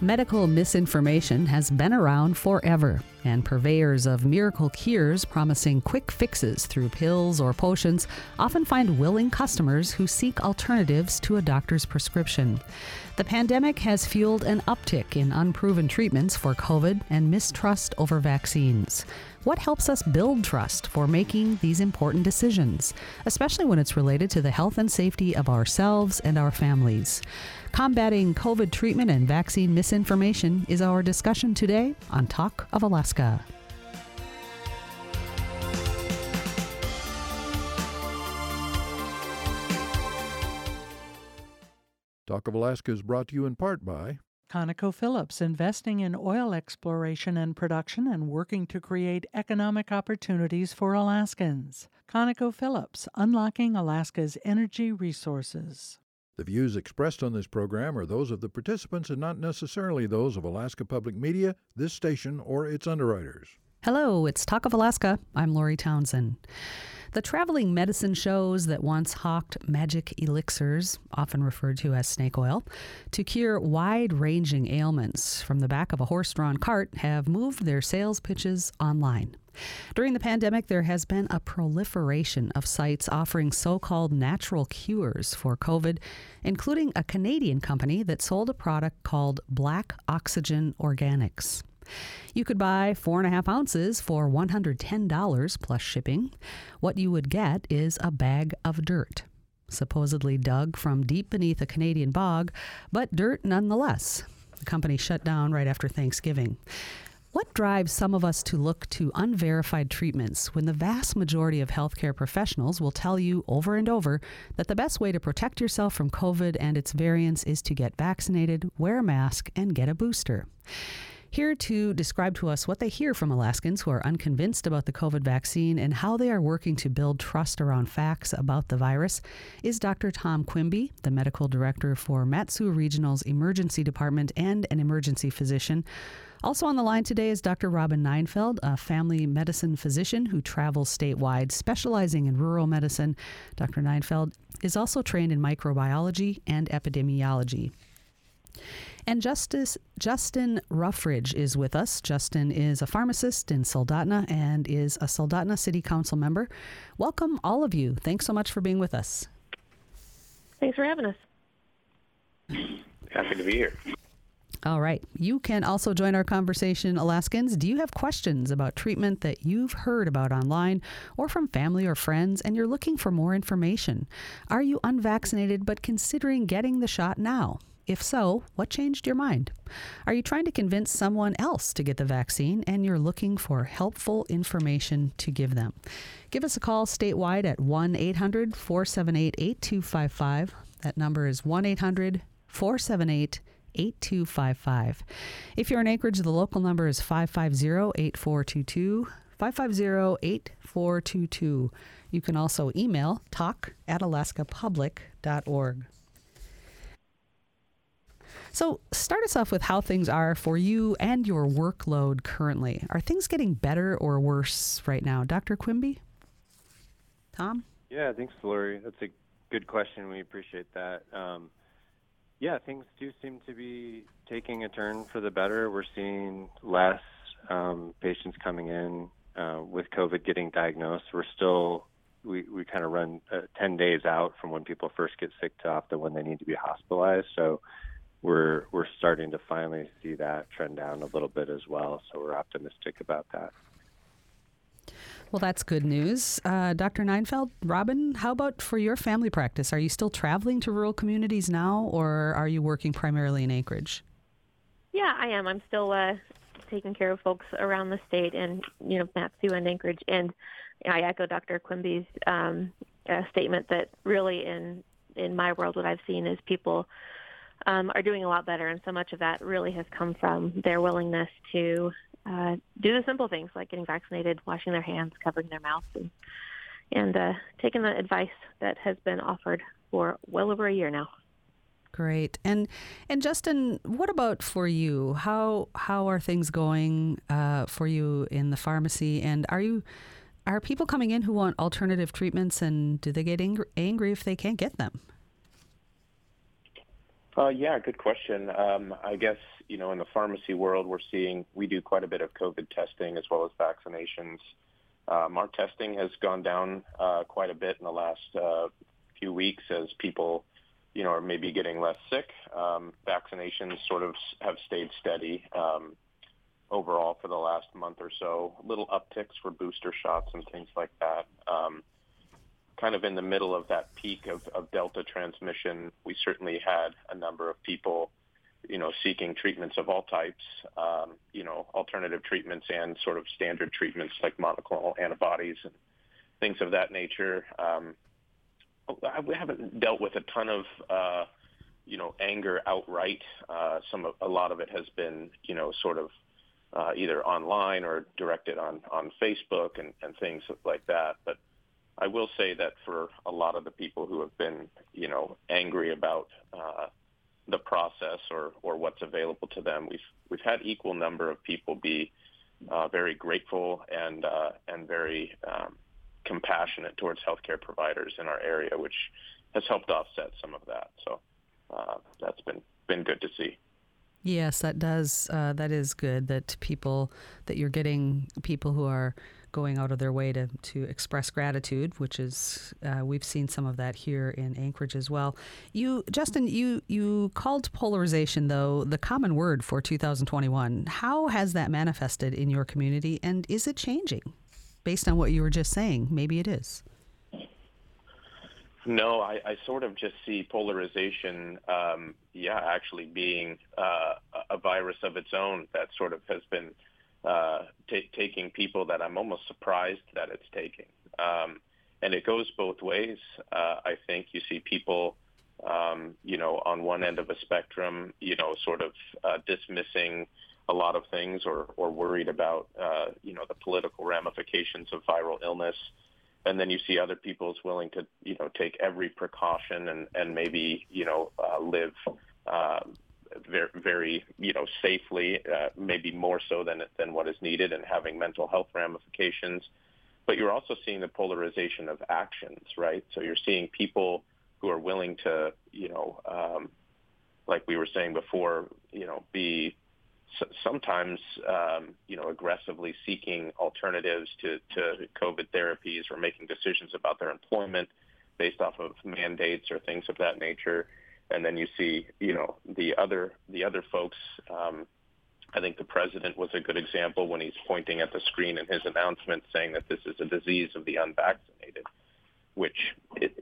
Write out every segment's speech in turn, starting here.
Medical misinformation has been around forever, and purveyors of miracle cures promising quick fixes through pills or potions often find willing customers who seek alternatives to a doctor's prescription. The pandemic has fueled an uptick in unproven treatments for COVID and mistrust over vaccines. What helps us build trust for making these important decisions, especially when it's related to the health and safety of ourselves and our families? Combating COVID treatment and vaccine misinformation is our discussion today on Talk of Alaska. Talk of Alaska is brought to you in part by ConocoPhillips investing in oil exploration and production and working to create economic opportunities for Alaskans. ConocoPhillips, unlocking Alaska's energy resources. The views expressed on this program are those of the participants and not necessarily those of Alaska Public Media, this station, or its underwriters. Hello, it's Talk of Alaska. I'm Lori Townsend. The traveling medicine shows that once hawked magic elixirs, often referred to as snake oil, to cure wide ranging ailments from the back of a horse drawn cart have moved their sales pitches online. During the pandemic, there has been a proliferation of sites offering so called natural cures for COVID, including a Canadian company that sold a product called Black Oxygen Organics. You could buy four and a half ounces for $110 plus shipping. What you would get is a bag of dirt, supposedly dug from deep beneath a Canadian bog, but dirt nonetheless. The company shut down right after Thanksgiving. What drives some of us to look to unverified treatments when the vast majority of healthcare professionals will tell you over and over that the best way to protect yourself from COVID and its variants is to get vaccinated, wear a mask, and get a booster? Here to describe to us what they hear from Alaskans who are unconvinced about the COVID vaccine and how they are working to build trust around facts about the virus is Dr. Tom Quimby, the medical director for Mat-Su Regional's Emergency Department and an emergency physician. Also on the line today is Dr. Robin Ninefeldt, a family medicine physician who travels statewide, specializing in rural medicine. Dr. Ninefeldt is also trained in microbiology and epidemiology. And Justice Justin Ruffridge is with us. Justin is a pharmacist in Soldotna and is a Soldotna City Council member. Welcome, all of you. Thanks so much for being with us. Thanks for having us. Happy to be here. All right. You can also join our conversation, Alaskans. Do you have questions about treatment that you've heard about online or from family or friends and you're looking for more information? Are you unvaccinated but considering getting the shot now? If so, what changed your mind? Are you trying to convince someone else to get the vaccine and you're looking for helpful information to give them? Give us a call statewide at 1 800 478 8255. That number is 1 800 478 8255. If you're in Anchorage, the local number is 550 8422. 550 8422. You can also email talk at alaskapublic.org. So, start us off with how things are for you and your workload currently. Are things getting better or worse right now? Dr. Quimby? Tom? Yeah, thanks, Lori. That's a good question. We appreciate that. Um, yeah, things do seem to be taking a turn for the better. We're seeing less um, patients coming in uh, with COVID getting diagnosed. We're still we, we kind of run uh, 10 days out from when people first get sick to often when they need to be hospitalized. So we're we're starting to finally see that trend down a little bit as well. So we're optimistic about that. Well, that's good news. Uh, Dr. Ninefeldt, Robin, how about for your family practice? Are you still traveling to rural communities now, or are you working primarily in Anchorage? Yeah, I am. I'm still uh, taking care of folks around the state and, you know, Mat-Su and Anchorage. And I echo Dr. Quimby's um, uh, statement that really in, in my world, what I've seen is people um, are doing a lot better. And so much of that really has come from their willingness to uh, do the simple things like getting vaccinated, washing their hands, covering their mouths, and, and uh, taking the advice that has been offered for well over a year now. Great. And and Justin, what about for you? How how are things going uh, for you in the pharmacy? And are you are people coming in who want alternative treatments? And do they get angry, angry if they can't get them? Uh, yeah, good question. Um, I guess you know, in the pharmacy world, we're seeing we do quite a bit of COVID testing as well as vaccinations. Um, our testing has gone down uh, quite a bit in the last uh, few weeks as people, you know, are maybe getting less sick. Um, vaccinations sort of have stayed steady um, overall for the last month or so. Little upticks for booster shots and things like that. Um, kind of in the middle of that peak of, of Delta transmission, we certainly had a number of people, you know, seeking treatments of all types, um, you know, alternative treatments and sort of standard treatments like monoclonal antibodies and things of that nature. Um, we haven't dealt with a ton of, uh, you know, anger outright. Uh, some of, a lot of it has been, you know, sort of uh, either online or directed on on Facebook and, and things like that. But I will say that for a lot of the people who have been, you know, angry about uh, the process or, or what's available to them, we've we've had equal number of people be uh, very grateful and uh, and very um, compassionate towards healthcare providers in our area, which has helped offset some of that. So uh, that's been been good to see. Yes, that does. Uh, that is good that people that you're getting people who are going out of their way to, to express gratitude, which is uh, we've seen some of that here in Anchorage as well. You, Justin, you you called polarization though the common word for 2021. How has that manifested in your community, and is it changing? Based on what you were just saying, maybe it is. No, I, I sort of just see polarization, um, yeah, actually being uh, a virus of its own that sort of has been uh, t- taking people that I'm almost surprised that it's taking. Um, and it goes both ways. Uh, I think you see people, um, you know, on one end of a spectrum, you know, sort of uh, dismissing a lot of things or, or worried about, uh, you know, the political ramifications of viral illness. And then you see other people's willing to, you know, take every precaution and, and maybe, you know, uh, live uh, very, very you know, safely, uh, maybe more so than than what is needed, and having mental health ramifications. But you're also seeing the polarization of actions, right? So you're seeing people who are willing to, you know, um, like we were saying before, you know, be sometimes um, you know aggressively seeking alternatives to, to COVID therapies or making decisions about their employment based off of mandates or things of that nature and then you see, you know, the other the other folks. Um, I think the president was a good example when he's pointing at the screen in his announcement, saying that this is a disease of the unvaccinated. Which,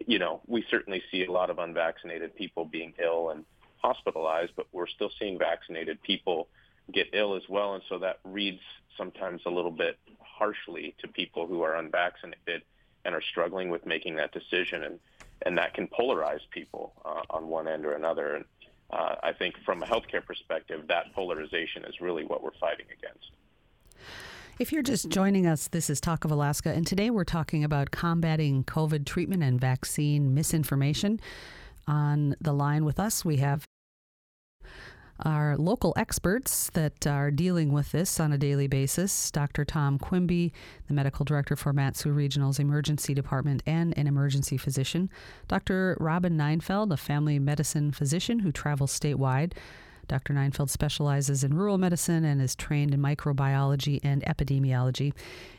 you know, we certainly see a lot of unvaccinated people being ill and hospitalized, but we're still seeing vaccinated people get ill as well, and so that reads sometimes a little bit harshly to people who are unvaccinated and are struggling with making that decision. And and that can polarize people uh, on one end or another. And uh, I think from a healthcare perspective, that polarization is really what we're fighting against. If you're just joining us, this is Talk of Alaska, and today we're talking about combating COVID treatment and vaccine misinformation. On the line with us, we have our local experts that are dealing with this on a daily basis Dr. Tom Quimby, the medical director for Mat-Su Regional's Emergency Department and an emergency physician, Dr. Robin Ninefeldt, a family medicine physician who travels statewide. Dr. Ninefeldt specializes in rural medicine and is trained in microbiology and epidemiology.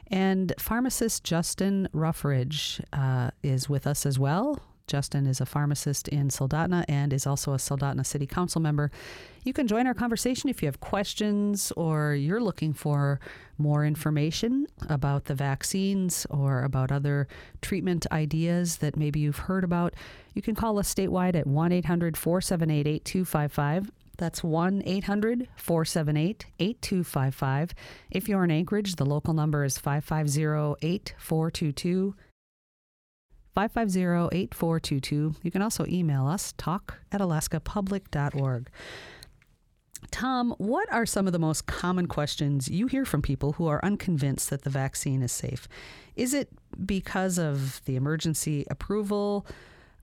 And pharmacist Justin Ruffridge uh, is with us as well. Justin is a pharmacist in Soldotna and is also a Soldotna City Council member. You can join our conversation if you have questions or you're looking for more information about the vaccines or about other treatment ideas that maybe you've heard about. You can call us statewide at 1 800 478 8255. That's 1 800 478 8255. If you're in Anchorage, the local number is 550 8422. 550-8422. You can also email us, talk at alaskapublic.org. Tom, what are some of the most common questions you hear from people who are unconvinced that the vaccine is safe? Is it because of the emergency approval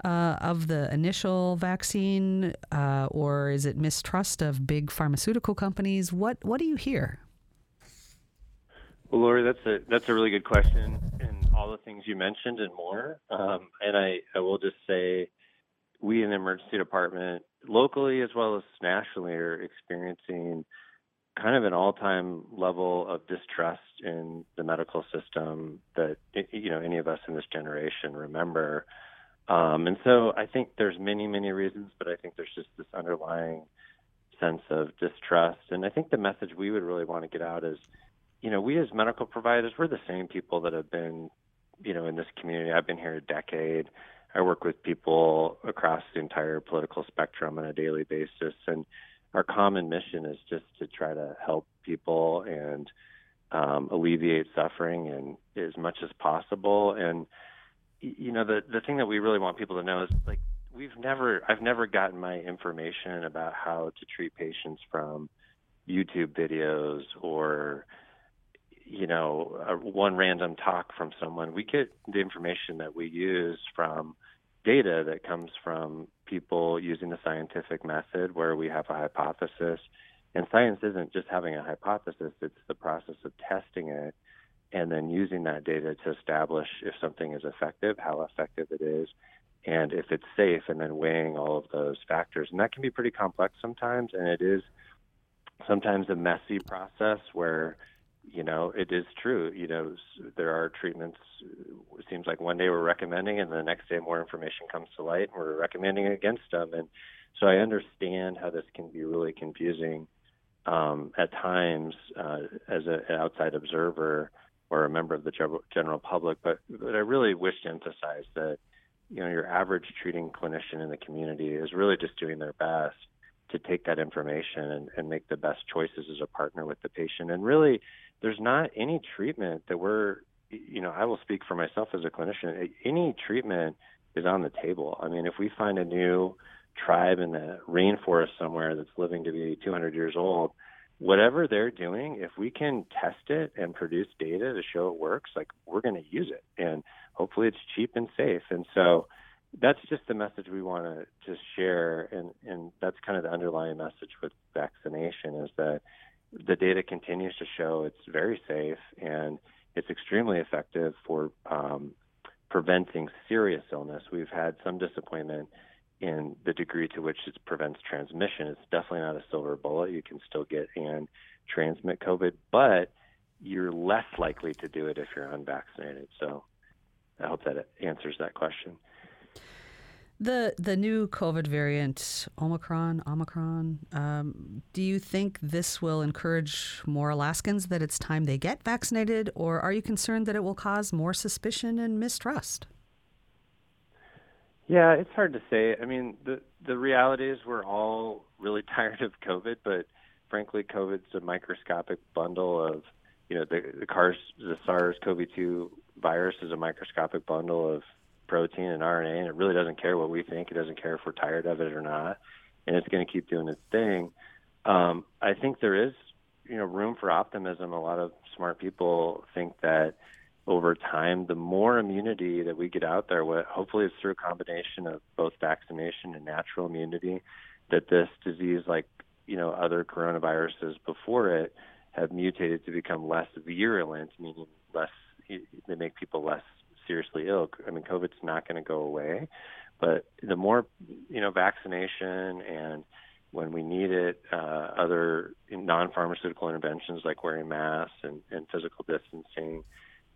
uh, of the initial vaccine, uh, or is it mistrust of big pharmaceutical companies? What What do you hear? Well, Lori, that's a that's a really good question, and all the things you mentioned and more. Um, and I, I will just say, we in the emergency department locally as well as nationally are experiencing kind of an all-time level of distrust in the medical system that you know any of us in this generation remember. Um, and so I think there's many, many reasons, but I think there's just this underlying sense of distrust. And I think the message we would really want to get out is, you know, we as medical providers, we're the same people that have been, you know, in this community. I've been here a decade. I work with people across the entire political spectrum on a daily basis, and our common mission is just to try to help people and um, alleviate suffering and as much as possible. And you know, the the thing that we really want people to know is like we've never I've never gotten my information about how to treat patients from YouTube videos or you know a, one random talk from someone. We get the information that we use from data that comes from people using the scientific method where we have a hypothesis. And science isn't just having a hypothesis, it's the process of testing it and then using that data to establish if something is effective, how effective it is, and if it's safe, and then weighing all of those factors. And that can be pretty complex sometimes, and it is sometimes a messy process where you know, it is true. You know, there are treatments. It seems like one day we're recommending, and the next day more information comes to light, and we're recommending against them. And so I understand how this can be really confusing um, at times uh, as a, an outside observer or a member of the general public. But, but I really wish to emphasize that you know your average treating clinician in the community is really just doing their best to take that information and, and make the best choices as a partner with the patient. And really, there's not any treatment that we're, you know, I will speak for myself as a clinician. Any treatment is on the table. I mean, if we find a new tribe in the rainforest somewhere that's living to be 200 years old, whatever they're doing, if we can test it and produce data to show it works, like we're going to use it, and hopefully it's cheap and safe. And so that's just the message we want to just share, and and that's kind of the underlying message with vaccination is that the data continues to show it's very safe and it's extremely effective for um, preventing serious illness. We've had some disappointment in the degree to which it prevents transmission. It's definitely not a silver bullet. You can still get and transmit COVID, but you're less likely to do it if you're unvaccinated. So I hope that answers that question. The the new COVID variant, Omicron, Omicron. Um, do you think this will encourage more Alaskans that it's time they get vaccinated, or are you concerned that it will cause more suspicion and mistrust? Yeah, it's hard to say. I mean, the the reality is we're all really tired of COVID, but frankly, COVID's a microscopic bundle of, you know, the the, CARS, the SARS-CoV-2 virus is a microscopic bundle of protein and RNA, and it really doesn't care what we think. It doesn't care if we're tired of it or not, and it's going to keep doing its thing. Um, I think there is, you know, room for optimism. A lot of smart people think that over time, the more immunity that we get out there, what hopefully it's through a combination of both vaccination and natural immunity, that this disease, like you know other coronaviruses before it, have mutated to become less virulent, meaning less they make people less seriously ill. I mean, COVID's not going to go away, but the more you know, vaccination and when we need it, uh, other non-pharmaceutical interventions like wearing masks and, and physical distancing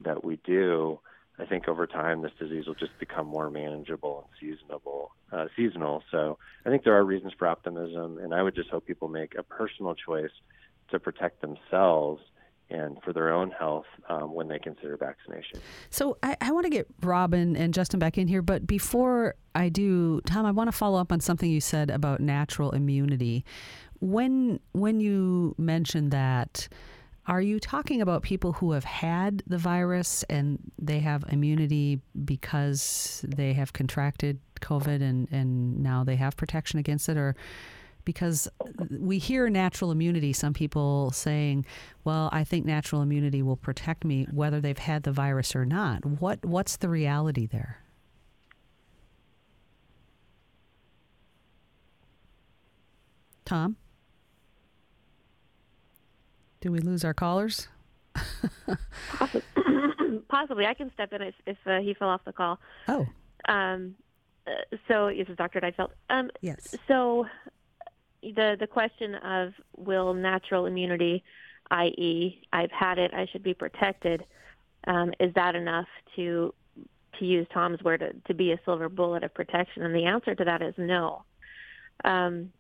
that we do, I think over time this disease will just become more manageable and seasonable, uh, seasonal. So I think there are reasons for optimism, and I would just hope people make a personal choice to protect themselves and for their own health um, when they consider vaccination. So I, I want to get Robin and Justin back in here, but before I do, Tom, I want to follow up on something you said about natural immunity. When when you mentioned that, are you talking about people who have had the virus and they have immunity because they have contracted COVID and, and now they have protection against it, or because we hear natural immunity, some people saying, well, I think natural immunity will protect me whether they've had the virus or not. What, what's the reality there? Tom? Do we lose our callers? Possibly. Possibly. I can step in if, if uh, he fell off the call. Oh. Um, Uh, so this is Dr. Ninefeldt. Um, yes. So the the question of will natural immunity, i.e., I've had it, I should be protected, um, is that enough to to use Tom's word to, to be a silver bullet of protection? And the answer to that is no. Um,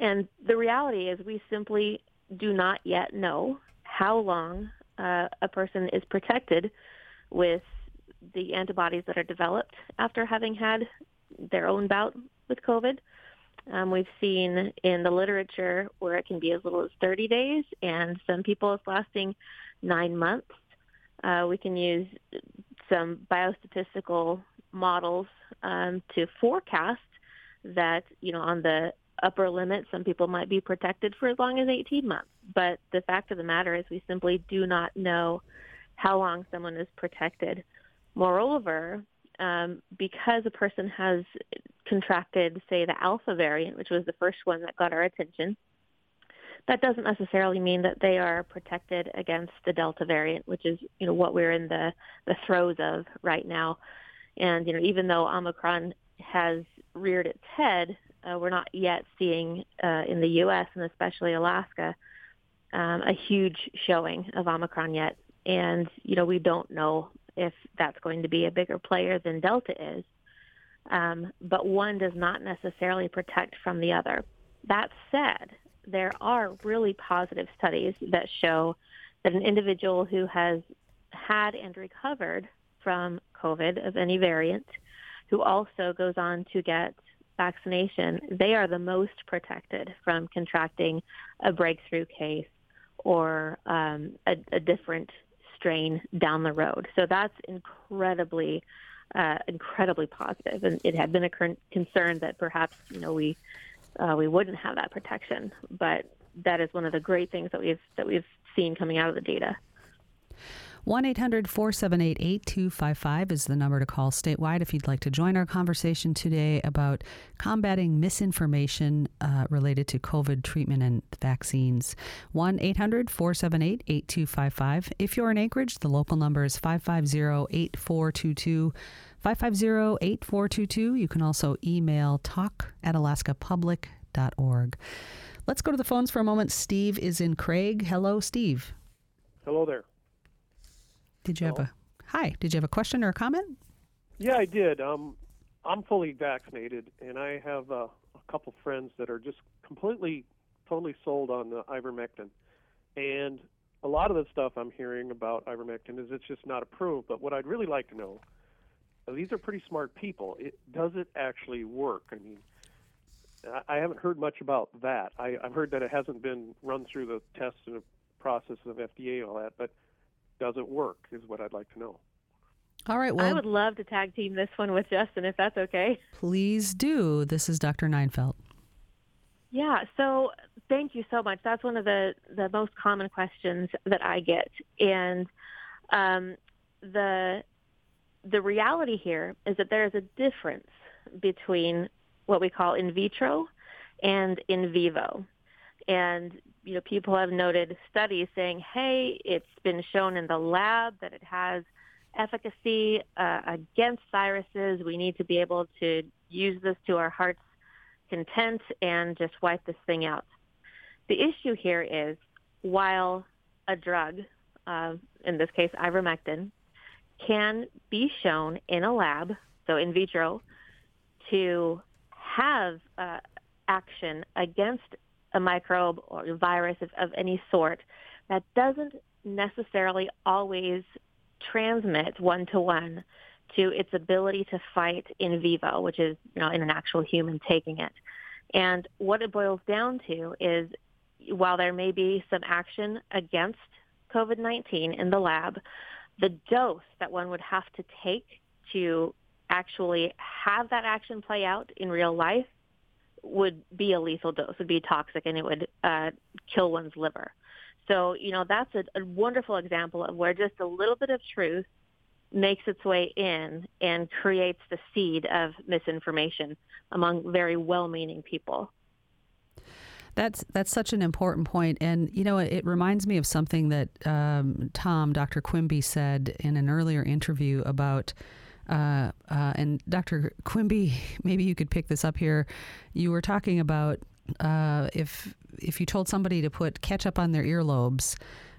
and the reality is, we simply do not yet know how long uh, a person is protected with the antibodies that are developed after having had their own bout with COVID. Um, we've seen in the literature where it can be as little as 30 days, and some people it's lasting nine months. Uh, we can use some biostatistical models um, to forecast that, you know, on the upper limit, some people might be protected for as long as 18 months. But the fact of the matter is, we simply do not know how long someone is protected. Moreover, um, because a person has contracted, say, the alpha variant, which was the first one that got our attention, that doesn't necessarily mean that they are protected against the delta variant, which is you know what we're in the the throes of right now. And you know even though Omicron has reared its head, uh, we're not yet seeing uh, in the U.S. and especially Alaska um, a huge showing of Omicron yet. And you know we don't know if that's going to be a bigger player than Delta is. Um, but one does not necessarily protect from the other. That said, there are really positive studies that show that an individual who has had and recovered from COVID of any variant, who also goes on to get vaccination, they are the most protected from contracting a breakthrough case or um, a, a different strain down the road. So that's incredibly, uh, incredibly positive. And it had been a concern that perhaps you know we uh, we wouldn't have that protection, but that is one of the great things that we've that we've seen coming out of the data. 1 800 478 8255 is the number to call statewide if you'd like to join our conversation today about combating misinformation uh, related to COVID treatment and vaccines. 1 800 478 8255. If you're in Anchorage, the local number is 550 8422. 550 8422. You can also email talk at alaskapublic.org. Let's go to the phones for a moment. Steve is in Craig. Hello, Steve. Hello there. Did you have a hi? Did you have a question or a comment? Yeah, I did. Um, I'm fully vaccinated, and I have uh, a couple friends that are just completely, totally sold on the ivermectin. And a lot of the stuff I'm hearing about ivermectin is it's just not approved. But what I'd really like to know, these are pretty smart people. It, does it actually work? I mean, I haven't heard much about that. I, I've heard that it hasn't been run through the tests and the process of FDA and all that, but does it work is what I'd like to know. All right. Well, I would love to tag team this one with Justin if that's okay. Please do. This is Dr. Ninefeldt. Yeah. So thank you so much. That's one of the the most common questions that I get, and um, the the reality here is that there is a difference between what we call in vitro and in vivo. And you know, people have noted studies saying, "Hey, it's been shown in the lab that it has efficacy uh, against viruses. We need to be able to use this to our heart's content and just wipe this thing out." The issue here is, while a drug, uh, in this case ivermectin, can be shown in a lab, so in vitro, to have uh, action against a microbe or a virus of, of any sort, that doesn't necessarily always transmit one to one to its ability to fight in vivo, which is you know in an actual human taking it. And what it boils down to is while there may be some action against COVID-19 in the lab, the dose that one would have to take to actually have that action play out in real life would be a lethal dose, would be toxic, and it would uh, kill one's liver. So, you know, that's a, a wonderful example of where just a little bit of truth makes its way in and creates the seed of misinformation among very well-meaning people. That's that's such an important point, and you know it, it reminds me of something that um, Tom, Dr. Quimby, said in an earlier interview about Uh, uh, and Dr. Quimby, maybe you could pick this up here. You were talking about uh, if if you told somebody to put ketchup on their earlobes.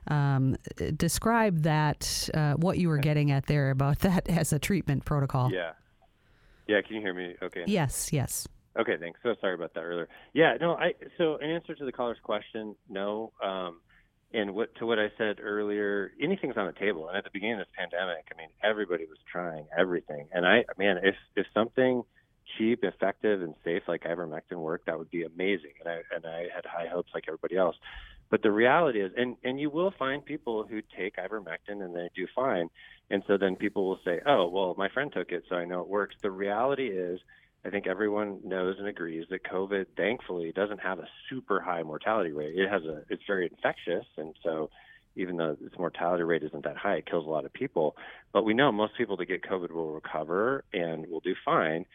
Um, describe that uh, what you were getting at there about that as a treatment protocol. Yeah. Yeah. Can you hear me? Okay. Yes. Yes. Okay. Thanks. So sorry about that earlier. Yeah. No. I. So in answer to the caller's question, no. Um, and what to what I said earlier, anything's on the table. And at the beginning of this pandemic, I mean, everybody was trying everything. And I, man, if if something cheap, effective, and safe like ivermectin worked, that would be amazing. And I and I had high hopes like everybody else. But the reality is, and and you will find people who take ivermectin and they do fine. And so then people will say, oh, well, my friend took it, so I know it works. The reality is I think everyone knows and agrees that COVID, thankfully, doesn't have a super high mortality rate. It has a, it's very infectious, and so even though its mortality rate isn't that high, it kills a lot of people. But we know most people that get COVID will recover and will do fine.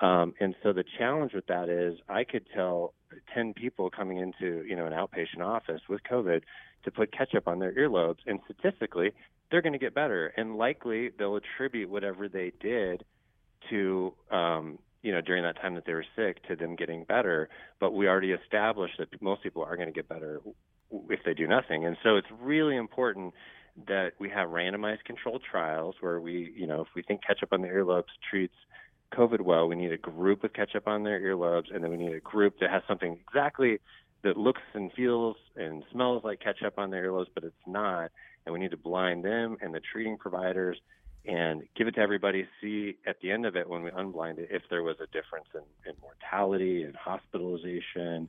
Um, and so the challenge with that is, I could tell 10 people coming into you know an outpatient office with COVID to put ketchup on their earlobes, and statistically, they're going to get better, and likely they'll attribute whatever they did to um, you know, during that time that they were sick to them getting better. But we already established that most people are going to get better if they do nothing. And so it's really important that we have randomized controlled trials where we, you know, if we think ketchup on the earlobes treats COVID well, we need a group with ketchup on their earlobes, and then we need a group that has something exactly that looks and feels and smells like ketchup on their earlobes, but it's not. And we need to blind them and the treating providers and give it to everybody. See at the end of it when we unblind it if there was a difference in, in mortality and hospitalization,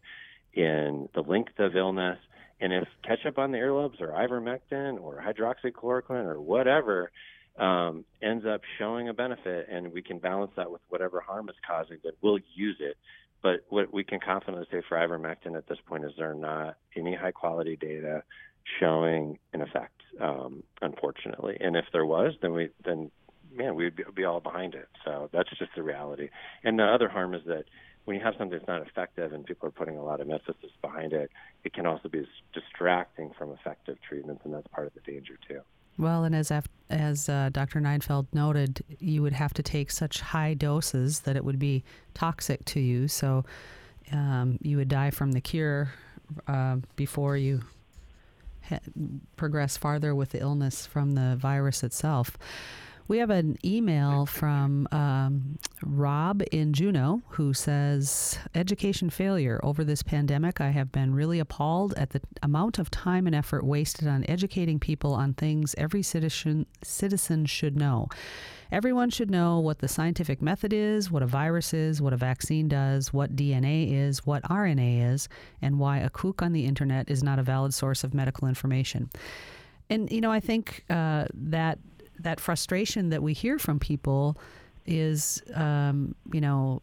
in the length of illness, and if ketchup on the earlobes or ivermectin or hydroxychloroquine or whatever um, ends up showing a benefit, and we can balance that with whatever harm it's causing, then we'll use it. But what we can confidently say for ivermectin at this point is there are not any high quality data showing an effect, um, unfortunately. And if there was, then we then man, we'd be, be all behind it. So that's just the reality. And the other harm is that when you have something that's not effective and people are putting a lot of emphasis behind it, it can also be distracting from effective treatments, and that's part of the danger too. Well, and as as uh, Dr. Ninefeldt noted, you would have to take such high doses that it would be toxic to you. So um, you would die from the cure uh, before you progress farther with the illness from the virus itself. We have an email from um, Rob in Juneau who says, Education failure. Over this pandemic, I have been really appalled at the amount of time and effort wasted on educating people on things every citizen, citizen should know. Everyone should know what the scientific method is, what a virus is, what a vaccine does, what DNA is, what RNA is, and why a kook on the internet is not a valid source of medical information. And, you know, I think uh, that that frustration that we hear from people is, um, you know,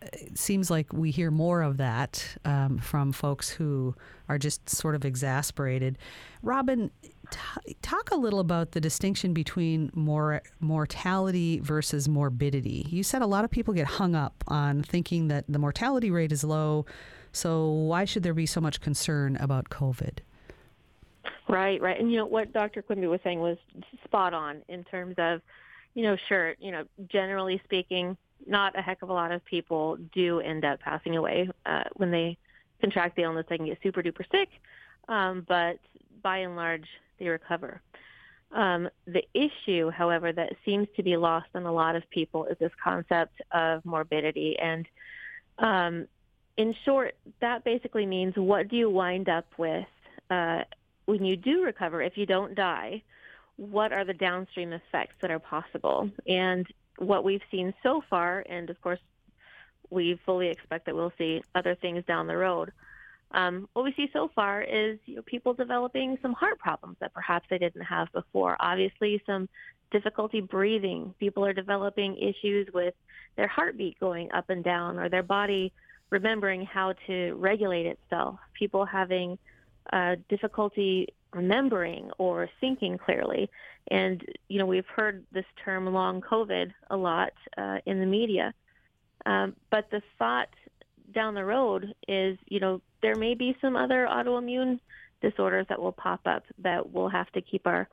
it seems like we hear more of that um, from folks who are just sort of exasperated. Robin, t- talk a little about the distinction between mor- mortality versus morbidity. You said a lot of people get hung up on thinking that the mortality rate is low, so why should there be so much concern about COVID? Right, right. And you know what Dr. Quimby was saying was spot on in terms of, you know, sure, you know, generally speaking, not a heck of a lot of people do end up passing away uh, when they contract the illness. They can get super duper sick, um, but by and large, they recover. Um, the issue, however, that seems to be lost on a lot of people is this concept of morbidity. And um, in short, that basically means what do you wind up with uh, when you do recover, if you don't die, what are the downstream effects that are possible? And what we've seen so far, and of course, we fully expect that we'll see other things down the road. Um, what we see so far is you know, people developing some heart problems that perhaps they didn't have before. Obviously, some difficulty breathing. People are developing issues with their heartbeat going up and down or their body remembering how to regulate itself. People having uh, difficulty remembering or thinking clearly. And, you know, we've heard this term long COVID a lot uh, in the media. Um, but the thought down the road is, you know, there may be some other autoimmune disorders that will pop up that we'll have to keep our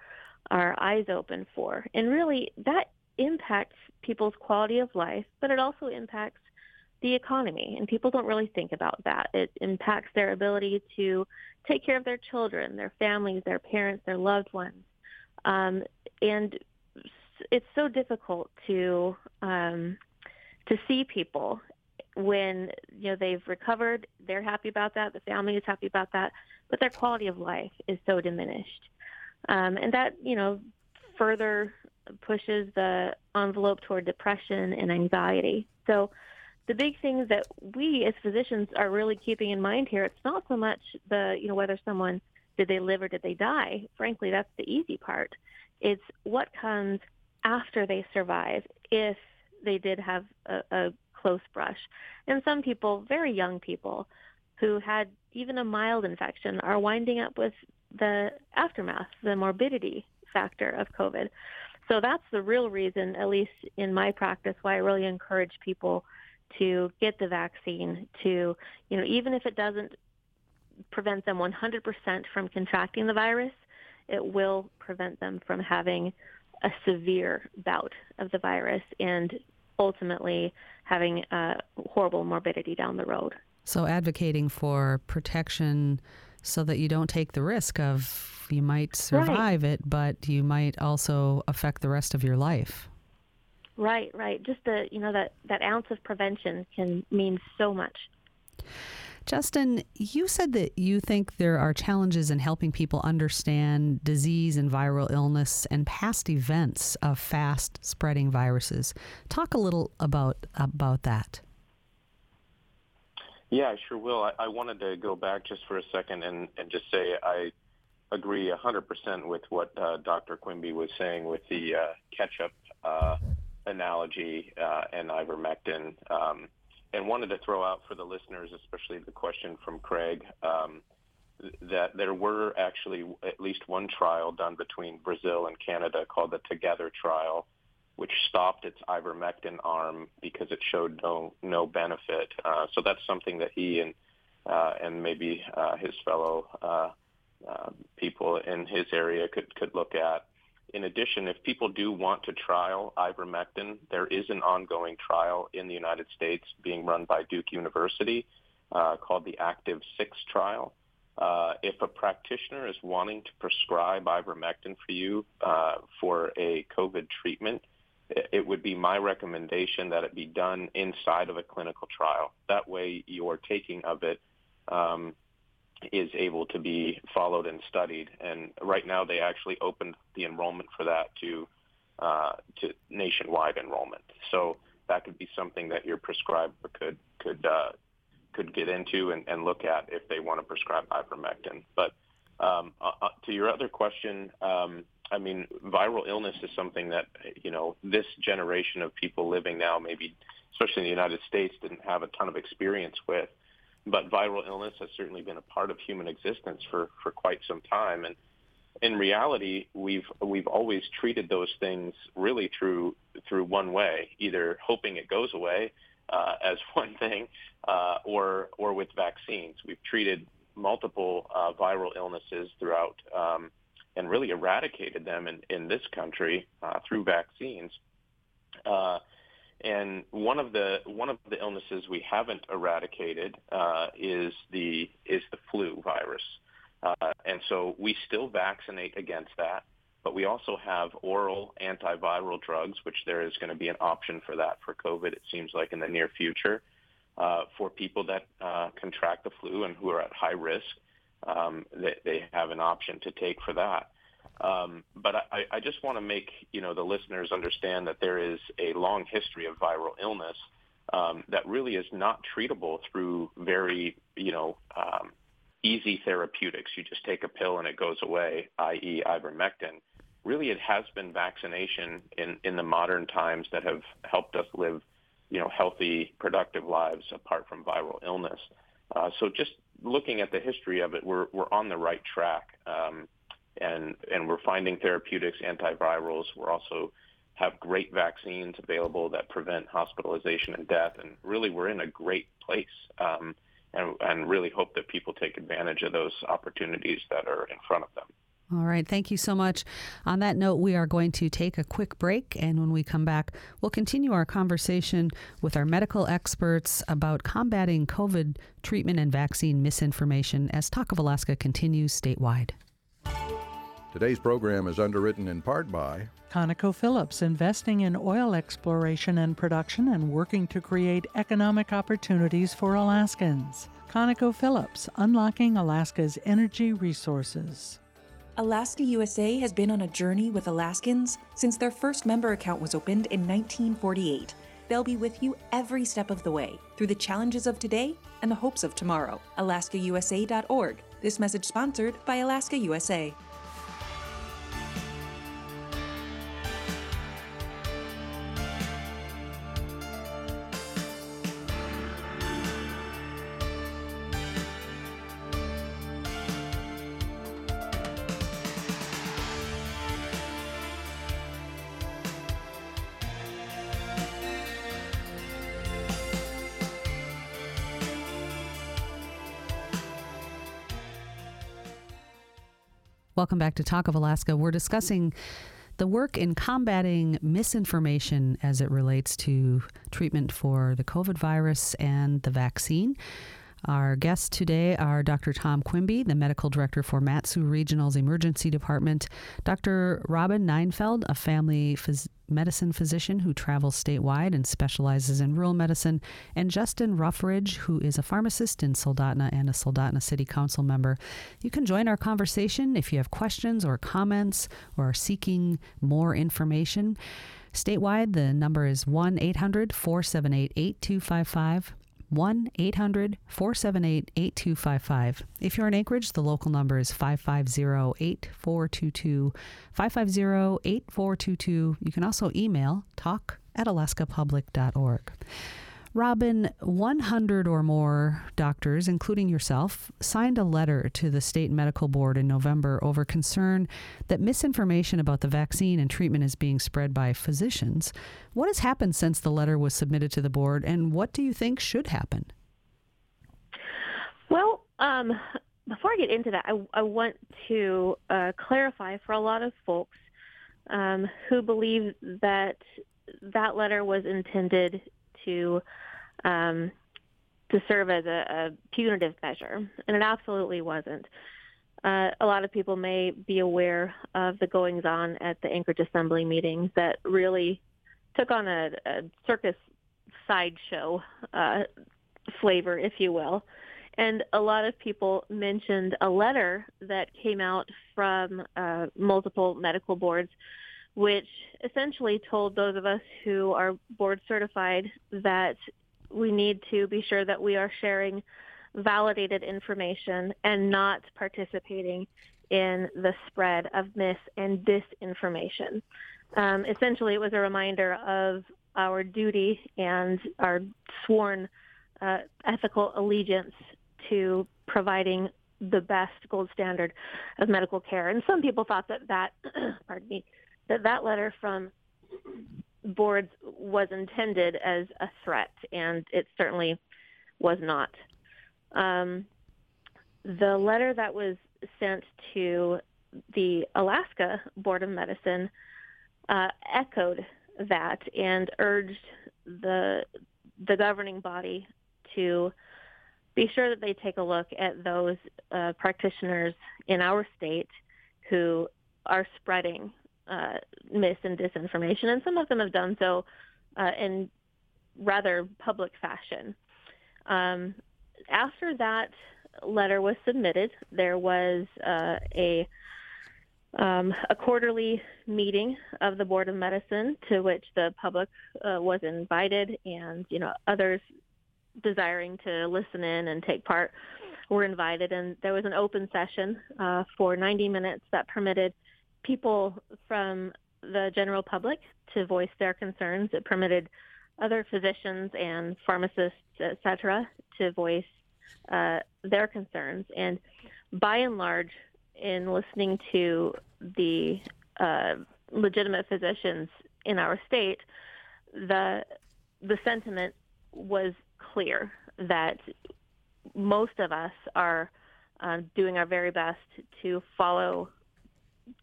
our eyes open for. And really that impacts people's quality of life, but it also impacts the economy. And people don't really think about that. It impacts their ability to take care of their children, their families, their parents, their loved ones. Um, and it's so difficult to um, to see people when you know they've recovered. They're happy about that. The family is happy about that, but their quality of life is so diminished, um, and that you know further pushes the envelope toward depression and anxiety. So the big things that we as physicians are really keeping in mind here, it's not so much the, you know, whether someone did they live or did they die. Frankly, that's the easy part. It's what comes after they survive if they did have a, a close brush. And some people, very young people, who had even a mild infection are winding up with the aftermath, the morbidity factor of COVID. So that's the real reason, at least in my practice, why I really encourage people to get the vaccine to, you know, even if it doesn't prevent them 100% from contracting the virus, it will prevent them from having a severe bout of the virus and ultimately having a horrible morbidity down the road. So, advocating for protection so that you don't take the risk of you might survive right. it, but you might also affect the rest of your life. Right, right. Just the you know that that ounce of prevention can mean so much. Justin, you said that you think there are challenges in helping people understand disease and viral illness and past events of fast spreading viruses. Talk a little about about that. Yeah, I sure will. I, I wanted to go back just for a second and, and just say I agree 100% with what uh, Dr. Quimby was saying with the uh, ketchup uh, analogy uh, and ivermectin, um, and wanted to throw out for the listeners, especially the question from Craig, um, that there were actually at least one trial done between Brazil and Canada called the Together trial, which stopped its ivermectin arm because it showed no no benefit. Uh, so that's something that he and uh, and maybe uh, his fellow uh, uh, people in his area could could look at in addition, if people do want to trial ivermectin, there is an ongoing trial in the United States being run by Duke University uh, called the Active 6 trial. Uh, if a practitioner is wanting to prescribe ivermectin for you uh, for a COVID treatment, it would be my recommendation that it be done inside of a clinical trial. That way, your taking of it um, is able to be followed and studied. And right now, they actually opened the enrollment for that to uh, to nationwide enrollment. So that could be something that your prescriber could could uh, could get into and, and look at if they want to prescribe ivermectin. But um, uh, uh, to your other question, um, I mean, viral illness is something that you know this generation of people living now, maybe especially in the United States, didn't have a ton of experience with but viral illness has certainly been a part of human existence for, for quite some time. And in reality, we've we've always treated those things really through through one way, either hoping it goes away uh, as one thing, uh, or or with vaccines. We've treated multiple uh, viral illnesses throughout, um, and really eradicated them in in this country uh, through vaccines. And one of the one of the illnesses we haven't eradicated uh, is the is the flu virus, uh, and so we still vaccinate against that. But we also have oral antiviral drugs, which there is going to be an option for that for COVID. It seems like in the near future, uh, for people that uh, contract the flu and who are at high risk, um, they, they have an option to take for that. Um, but I, I just want to make you know the listeners understand that there is a long history of viral illness um, that really is not treatable through very you know um, easy therapeutics. You just take a pill and it goes away, i.e., ivermectin. Really, it has been vaccination in, in the modern times that have helped us live, you know, healthy, productive lives apart from viral illness. Uh, so just looking at the history of it, we're we're on the right track. Um, and and we're finding therapeutics, antivirals. We're also have great vaccines available that prevent hospitalization and death, and really we're in a great place. Um, and, and really hope that people take advantage of those opportunities that are in front of them. All right. Thank you so much. On that note, we are going to take a quick break. And when we come back, we'll continue our conversation with our medical experts about combating COVID treatment and vaccine misinformation as Talk of Alaska continues statewide. Today's program is underwritten in part by ConocoPhillips, investing in oil exploration and production and working to create economic opportunities for Alaskans. ConocoPhillips, unlocking Alaska's energy resources. Alaska USA has been on a journey with Alaskans since their first member account was opened in 1948. They'll be with you every step of the way through the challenges of today and the hopes of tomorrow. AlaskaUSA.org. This message sponsored by Alaska USA. Welcome back to Talk of Alaska. We're discussing the work in combating misinformation as it relates to treatment for the COVID virus and the vaccine. Our guests today are Dr. Tom Quimby, the medical director for Mat-Su Regional's Emergency Department, Dr. Robin Ninefeldt, a family medicine physician who travels statewide and specializes in rural medicine, and Justin Ruffridge, who is a pharmacist in Soldotna and a Soldotna City Council member. You can join our conversation if you have questions or comments or are seeking more information. Statewide, the number is 1 800 478 8255. 1 800 478 8255. If you're in Anchorage, the local number is 550 8422. 550 8422. You can also email talk at alaskapublic.org. Robin, 100 or more doctors, including yourself, signed a letter to the state medical board in November over concern that misinformation about the vaccine and treatment is being spread by physicians. What has happened since the letter was submitted to the board, and what do you think should happen? Well, um, before I get into that, I, I want to uh, clarify for a lot of folks um, who believe that that letter was intended to um, to serve as a, a, punitive measure, and it absolutely wasn't. Uh, a lot of people may be aware of the goings on at the Anchorage Assembly meetings that really took on a, a circus sideshow uh, flavor, if you will. And a lot of people mentioned a letter that came out from uh, multiple medical boards which essentially told those of us who are board certified that we need to be sure that we are sharing validated information and not participating in the spread of mis and disinformation. Um, essentially, it was a reminder of our duty and our sworn uh, ethical allegiance to providing the best gold standard of medical care. And some people thought that that, pardon me, that that letter from boards was intended as a threat, and it certainly was not. Um, the letter that was sent to the Alaska Board of Medicine uh, echoed that and urged the the governing body to be sure that they take a look at those uh, practitioners in our state who are spreading uh, mis and disinformation, and some of them have done so uh, in rather public fashion. Um, after that letter was submitted, there was uh, a um, a quarterly meeting of the Board of Medicine to which the public uh, was invited, and you know others desiring to listen in and take part were invited. And there was an open session uh, for 90 minutes that permitted people from the general public to voice their concerns. It permitted other physicians and pharmacists, et cetera, to voice uh, their concerns. And by and large, in listening to the uh, legitimate physicians in our state, the the sentiment was clear that most of us are uh, doing our very best to follow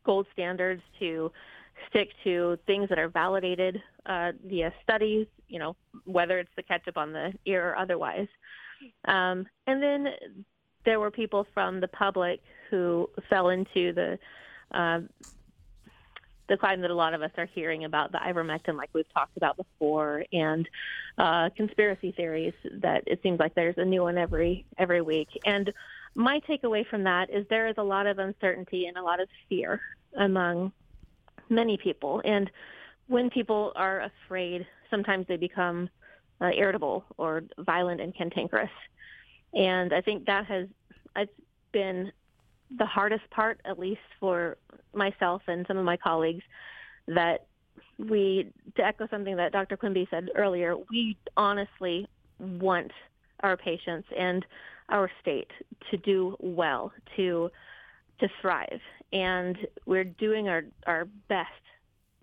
gold standards to stick to things that are validated uh, via studies, you know, whether it's the ketchup on the ear or otherwise. Um, and then there were people from the public who fell into the uh, the climb that a lot of us are hearing about the ivermectin, like we've talked about before, and uh, conspiracy theories that it seems like there's a new one every every week. And my takeaway from that is there is a lot of uncertainty and a lot of fear among many people. And when people are afraid, sometimes they become uh, irritable or violent and cantankerous. And I think that has it's been the hardest part, at least for myself and some of my colleagues, that we, to echo something that Dr. Quimby said earlier, we honestly want our patients and our state to do well, to to thrive, and we're doing our our best.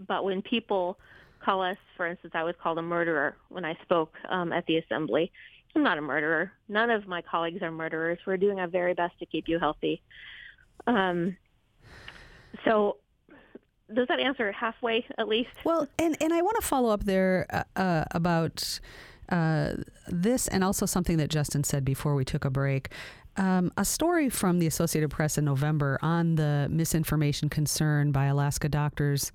But when people call us, for instance, I was called a murderer when I spoke um, at the assembly. I'm not a murderer. None of my colleagues are murderers. We're doing our very best to keep you healthy. Um, so does that answer halfway at least? Well, and, and I want to follow up there uh, uh, about uh, this and also something that Justin said before we took a break. Um, a story from the Associated Press in November on the misinformation concern by Alaska doctors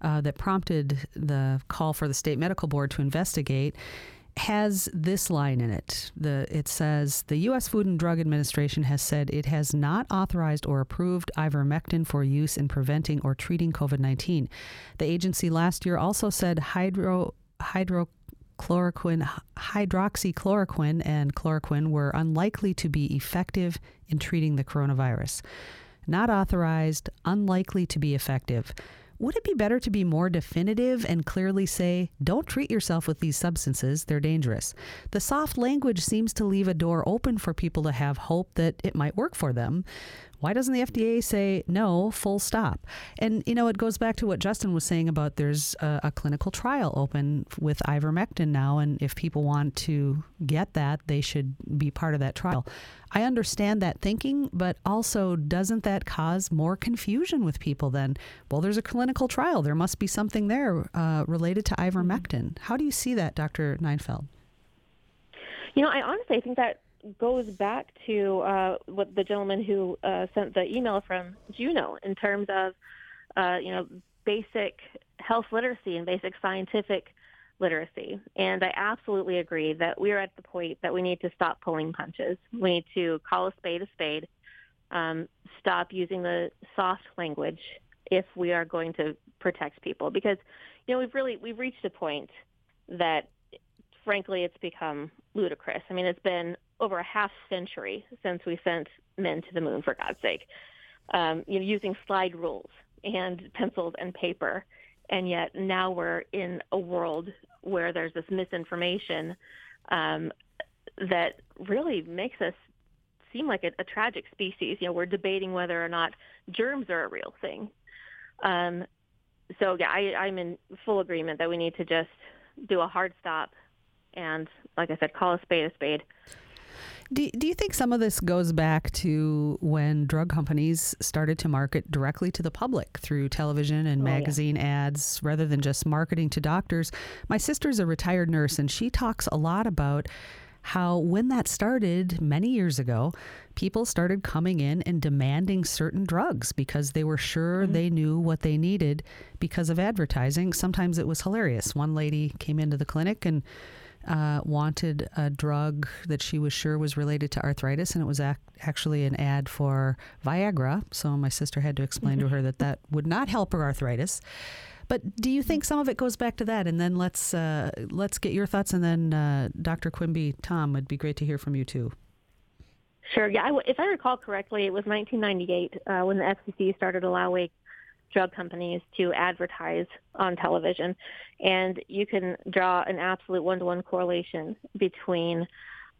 uh, that prompted the call for the state medical board to investigate has this line in it. The, it says the U.S. Food and Drug Administration has said it has not authorized or approved ivermectin for use in preventing or treating COVID 19. The agency last year also said hydro, hydrochloroquine, hydroxychloroquine and chloroquine were unlikely to be effective in treating the coronavirus. Not authorized, unlikely to be effective. Would it be better to be more definitive and clearly say, don't treat yourself with these substances, they're dangerous? The soft language seems to leave a door open for people to have hope that it might work for them. Why doesn't the FDA say no, full stop? And, you know, it goes back to what Justin was saying about there's a, a, clinical trial open with ivermectin now. And if people want to get that, they should be part of that trial. I understand that thinking, but also doesn't that cause more confusion with people then? Well, there's a clinical trial. There must be something there uh, related to ivermectin. How do you see that, Dr. Ninefeldt? You know, I honestly think that goes back to uh, what the gentleman who uh, sent the email from Juneau in terms of, uh, you know, basic health literacy and basic scientific literacy. And I absolutely agree that we are at the point that we need to stop pulling punches. We need to call a spade a spade, um, stop using the soft language if we are going to protect people. Because, you know, we've really, we've reached a point that frankly, it's become ludicrous. I mean, it's been over a half century since we sent men to the moon, for God's sake, um, you know, using slide rules and pencils and paper. And yet now we're in a world where there's this misinformation um, that really makes us seem like a, a, tragic species. You know, we're debating whether or not germs are a real thing. Um, so yeah, I, I'm in full agreement that we need to just do a hard stop and, like I said, call a spade a spade. Do, do you think some of this goes back to when drug companies started to market directly to the public through television and oh, magazine yeah. ads rather than just marketing to doctors? My sister's a retired nurse and she talks a lot about how when that started many years ago, people started coming in and demanding certain drugs because they were sure mm-hmm. they knew what they needed because of advertising. Sometimes it was hilarious. One lady came into the clinic and uh, wanted a drug that she was sure was related to arthritis, and it was ac- actually an ad for Viagra. So my sister had to explain to her that that would not help her arthritis. But do you think some of it goes back to that? And then let's uh, let's get your thoughts, and then uh, Dr. Quimby, Tom, would be great to hear from you too. Sure. Yeah. I, if I recall correctly, it was 1998 uh, when the FCC started allowing drug companies to advertise on television. And you can draw an absolute one to one correlation between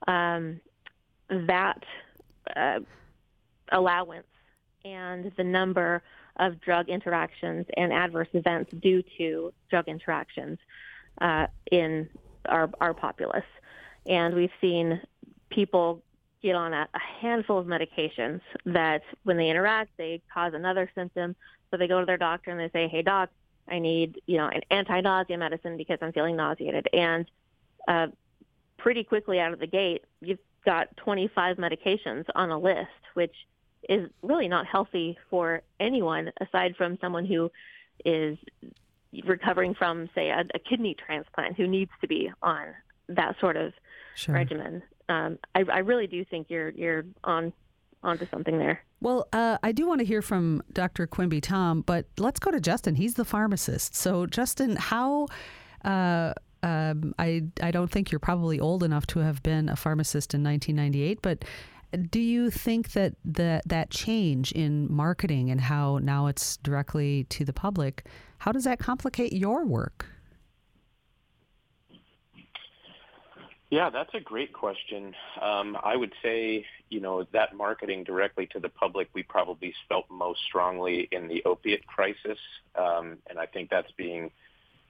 um, that uh, allowance and the number of drug interactions and adverse events due to drug interactions uh, in our, our populace. And we've seen people get on a, a handful of medications that when they interact, they cause another symptom So they go to their doctor and they say, "Hey, doc, I need you know an anti-nausea medicine because I'm feeling nauseated." And uh, pretty quickly out of the gate, you've got 25 medications on a list, which is really not healthy for anyone aside from someone who is recovering from, say, a, a kidney transplant who needs to be on that sort of sure. regimen. Um, I, I really do think you're you're on onto something there. Well, uh, I do want to hear from Dr. Quimby Tom, but let's go to Justin. He's the pharmacist. So, Justin, how? Uh, um, I I don't think you're probably old enough to have been a pharmacist in 1998, but do you think that the, that change in marketing and how now it's directly to the public, how does that complicate your work? Yeah, that's a great question. Um, I would say, you know, that marketing directly to the public, we probably felt most strongly in the opiate crisis. Um, and I think that's being,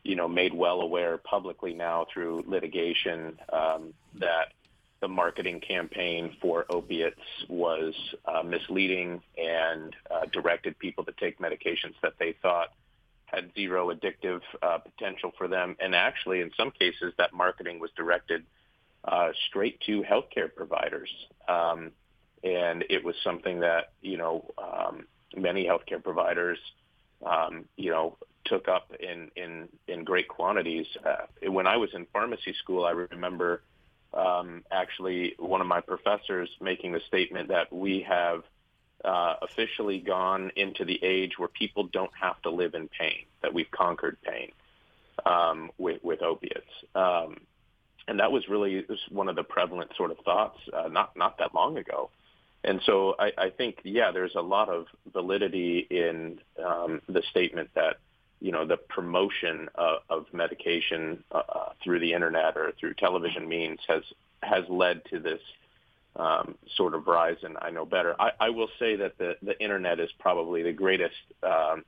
you know, made well aware publicly now through litigation um, that the marketing campaign for opiates was uh, misleading and uh, directed people to take medications that they thought had zero addictive uh, potential for them. And actually, in some cases, that marketing was directed uh, straight to healthcare providers. Um, and it was something that, you know, um, many healthcare providers, um, you know, took up in, in, in great quantities. Uh, when I was in pharmacy school, I remember um, actually one of my professors making the statement that we have uh, officially gone into the age where people don't have to live in pain, that we've conquered pain um, with, with opiates. Um, and that was really was one of the prevalent sort of thoughts uh, not, not that long ago. And so I, I think, yeah, there's a lot of validity in um, the statement that you know, the promotion of, of medication uh, uh, through the internet or through television means has has led to this um, sort of rise. And I know better. I, I will say that the the internet is probably the greatest, um,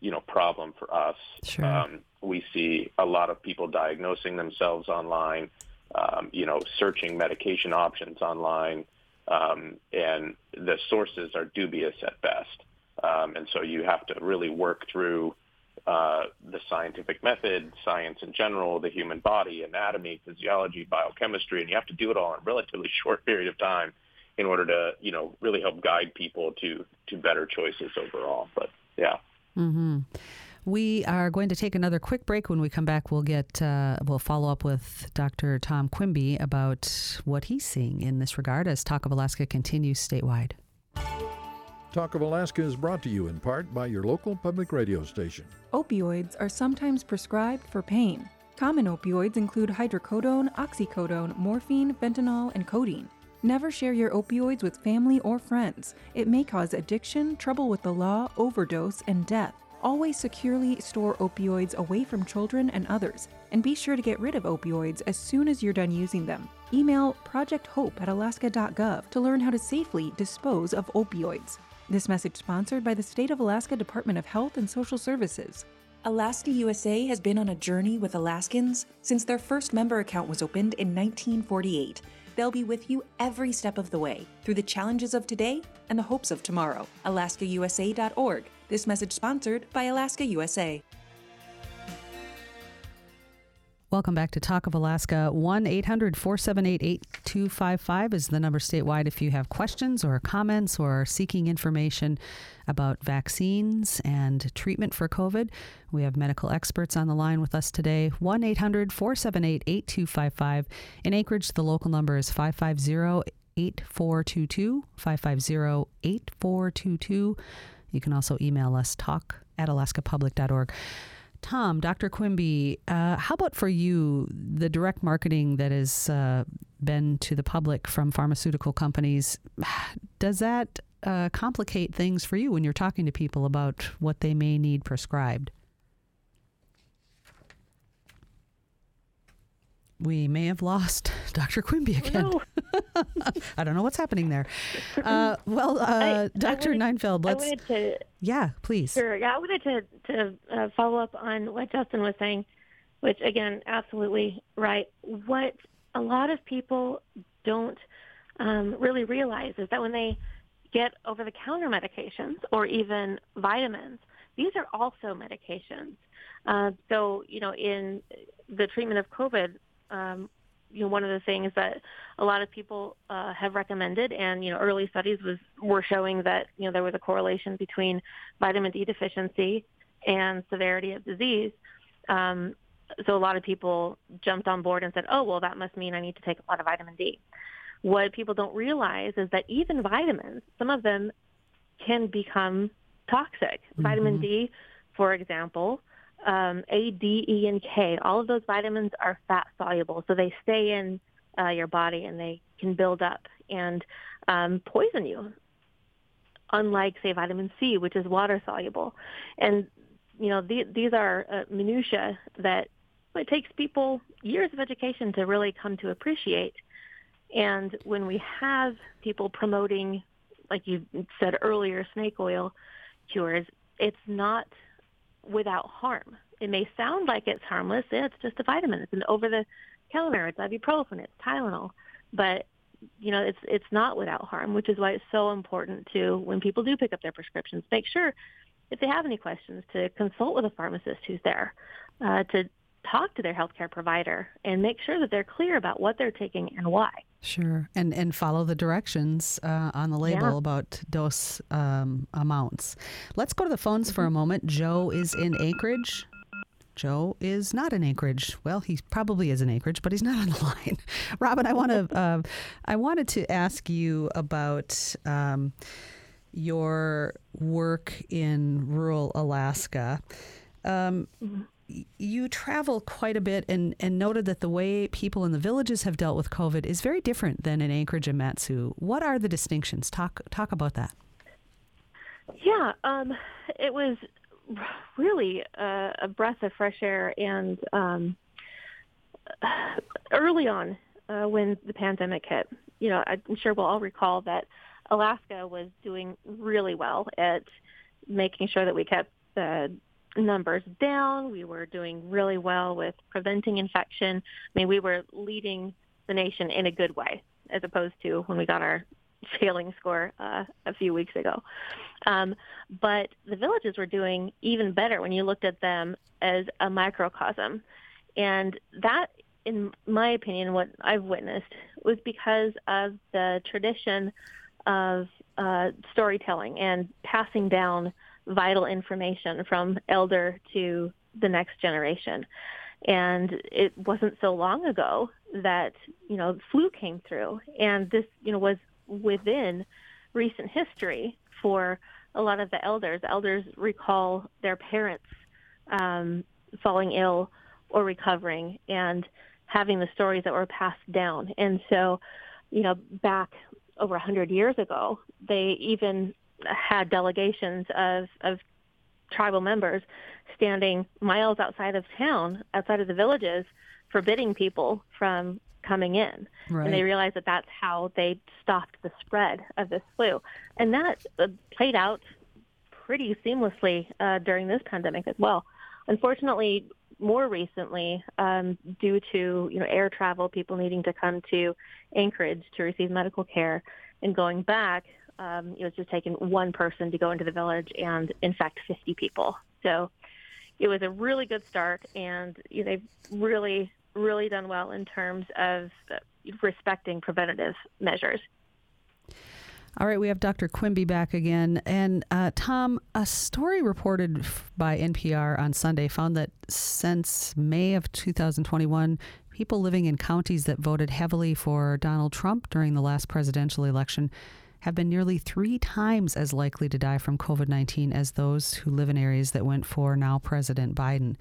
you know, problem for us. Sure. Um, we see a lot of people diagnosing themselves online. Um, you know, searching medication options online, um, and the sources are dubious at best. Um, and so you have to really work through uh, the scientific method, science in general, the human body, anatomy, physiology, biochemistry, and you have to do it all in a relatively short period of time in order to, you know, really help guide people to to better choices overall. But yeah. Mm-hmm. We are going to take another quick break. When we come back, we'll get uh, we'll follow up with Dr. Tom Quimby about what he's seeing in this regard as Talk of Alaska continues statewide. Talk of Alaska is brought to you in part by your local public radio station. Opioids are sometimes prescribed for pain. Common opioids include hydrocodone, oxycodone, morphine, fentanyl, and codeine. Never share your opioids with family or friends. It may cause addiction, trouble with the law, overdose, and death. Always securely store opioids away from children and others, and be sure to get rid of opioids as soon as you're done using them. Email Project Hope at alaska.gov to learn how to safely dispose of opioids. This message sponsored by the State of Alaska Department of Health and Social Services. Alaska USA has been on a journey with Alaskans since their first member account was opened in 1948. They'll be with you every step of the way through the challenges of today and the hopes of tomorrow. AlaskaUSA.org. This message sponsored by Alaska USA. Welcome back to Talk of Alaska. 1 800 478 8255 is the number statewide if you have questions or comments or seeking information about vaccines and treatment for COVID. We have medical experts on the line with us today. 1 800 478 8255. In Anchorage, the local number is 550 8422. 550 8422. You can also email us talk at alaskapublic.org. Tom, Dr. Quimby, uh, how about for you, the direct marketing that has uh, been to the public from pharmaceutical companies? Does that uh, complicate things for you when you're talking to people about what they may need prescribed? We may have lost Dr. Quimby again. Oh, no. I don't know what's happening there. Uh, well, uh, I, Dr. I wanted, Ninefeldt, let's. I to, yeah, please. Sure. Yeah, I wanted to to uh, follow up on what Justin was saying, which again, absolutely right. What a lot of people don't um, really realize is that when they get over-the-counter medications or even vitamins, these are also medications. Uh, so, you know, in the treatment of COVID, um, you know, one of the things that a lot of people uh, have recommended, and you know, early studies was were showing that you know there was a correlation between vitamin D deficiency and severity of disease. Um, so a lot of people jumped on board and said, "Oh, well, that must mean I need to take a lot of vitamin D." What people don't realize is that even vitamins, some of them can become toxic. Mm-hmm. Vitamin D, for example, um, A, D, E, and K, all of those vitamins are fat soluble, so they stay in uh, your body and they can build up and um, poison you. Unlike, say, vitamin C, which is water soluble, and you know the, these are uh, minutia that it takes people years of education to really come to appreciate. And when we have people promoting, like you said earlier, snake oil cures, it's not without harm. It may sound like it's harmless. It's just a vitamin. It's an over-the-counter. It's ibuprofen. It's Tylenol. But you know, it's it's not without harm, which is why it's so important to when people do pick up their prescriptions, make sure if they have any questions to consult with a pharmacist who's there uh, to talk to their healthcare provider and make sure that they're clear about what they're taking and why. Sure, and and follow the directions uh, on the label yeah. about dose um, amounts. Let's go to the phones mm-hmm. for a mm-hmm. moment. Joe is in Anchorage. Joe is not in Anchorage. Well, he probably is in Anchorage, but he's not on the line. Robin, I want to uh, I wanted to ask you about um, your work in rural Alaska. Um, mm-hmm you travel quite a bit and, and noted that the way people in the villages have dealt with COVID is very different than in Anchorage and Mat-Su. What are the distinctions? Talk talk about that. Yeah, um, it was really a, a, breath of fresh air, and um, early on uh, when the pandemic hit, you know, I'm sure we'll all recall that Alaska was doing really well at making sure that we kept the numbers down. We were doing really well with preventing infection. I mean, we were leading the nation in a good way, as opposed to when we got our failing score uh, a few weeks ago. Um, but the villages were doing even better when you looked at them as a microcosm. And that, in my opinion, what I've witnessed was because of the tradition of uh, storytelling and passing down vital information from elder to the next generation. And it wasn't so long ago that, you know, flu came through. And this, you know, was within recent history for a lot of the elders. Elders recall their parents um, falling ill or recovering and having the stories that were passed down. And so, you know, back over a 100 years ago, they even had delegations of, of tribal members standing miles outside of town, outside of the villages, forbidding people from coming in. Right. And they realized that that's how they stopped the spread of this flu. And that uh, played out pretty seamlessly uh, during this pandemic as well. Unfortunately, more recently, um, due to you know air travel, people needing to come to Anchorage to receive medical care, and going back, um, it was just taking one person to go into the village and infect 50 people. So it was a really good start, and you know, they've really, really done well in terms of respecting preventative measures. All right, we have Dr. Quimby back again. And uh, Tom, a story reported by NPR on Sunday found that since May of 2021, people living in counties that voted heavily for Donald Trump during the last presidential election have been nearly three times as likely to die from COVID 19 as those who live in areas that went for now President Biden.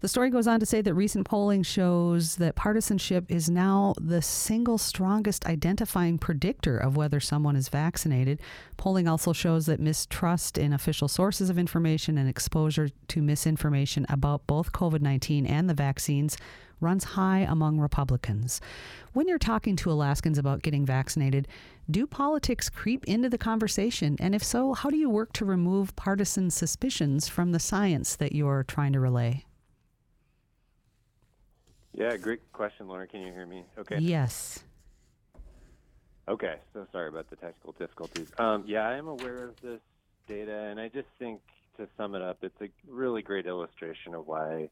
The story goes on to say that recent polling shows that partisanship is now the single strongest identifying predictor of whether someone is vaccinated. Polling also shows that mistrust in official sources of information and exposure to misinformation about both COVID 19 and the vaccines runs high among Republicans. When you're talking to Alaskans about getting vaccinated, do politics creep into the conversation? And if so, how do you work to remove partisan suspicions from the science that you're trying to relay? Yeah, great question, Laura. Can you hear me? Okay. Yes. Okay, so sorry about the technical difficulties. Um, yeah, I am aware of this data, and I just think to to sum it up, it's a really great illustration of why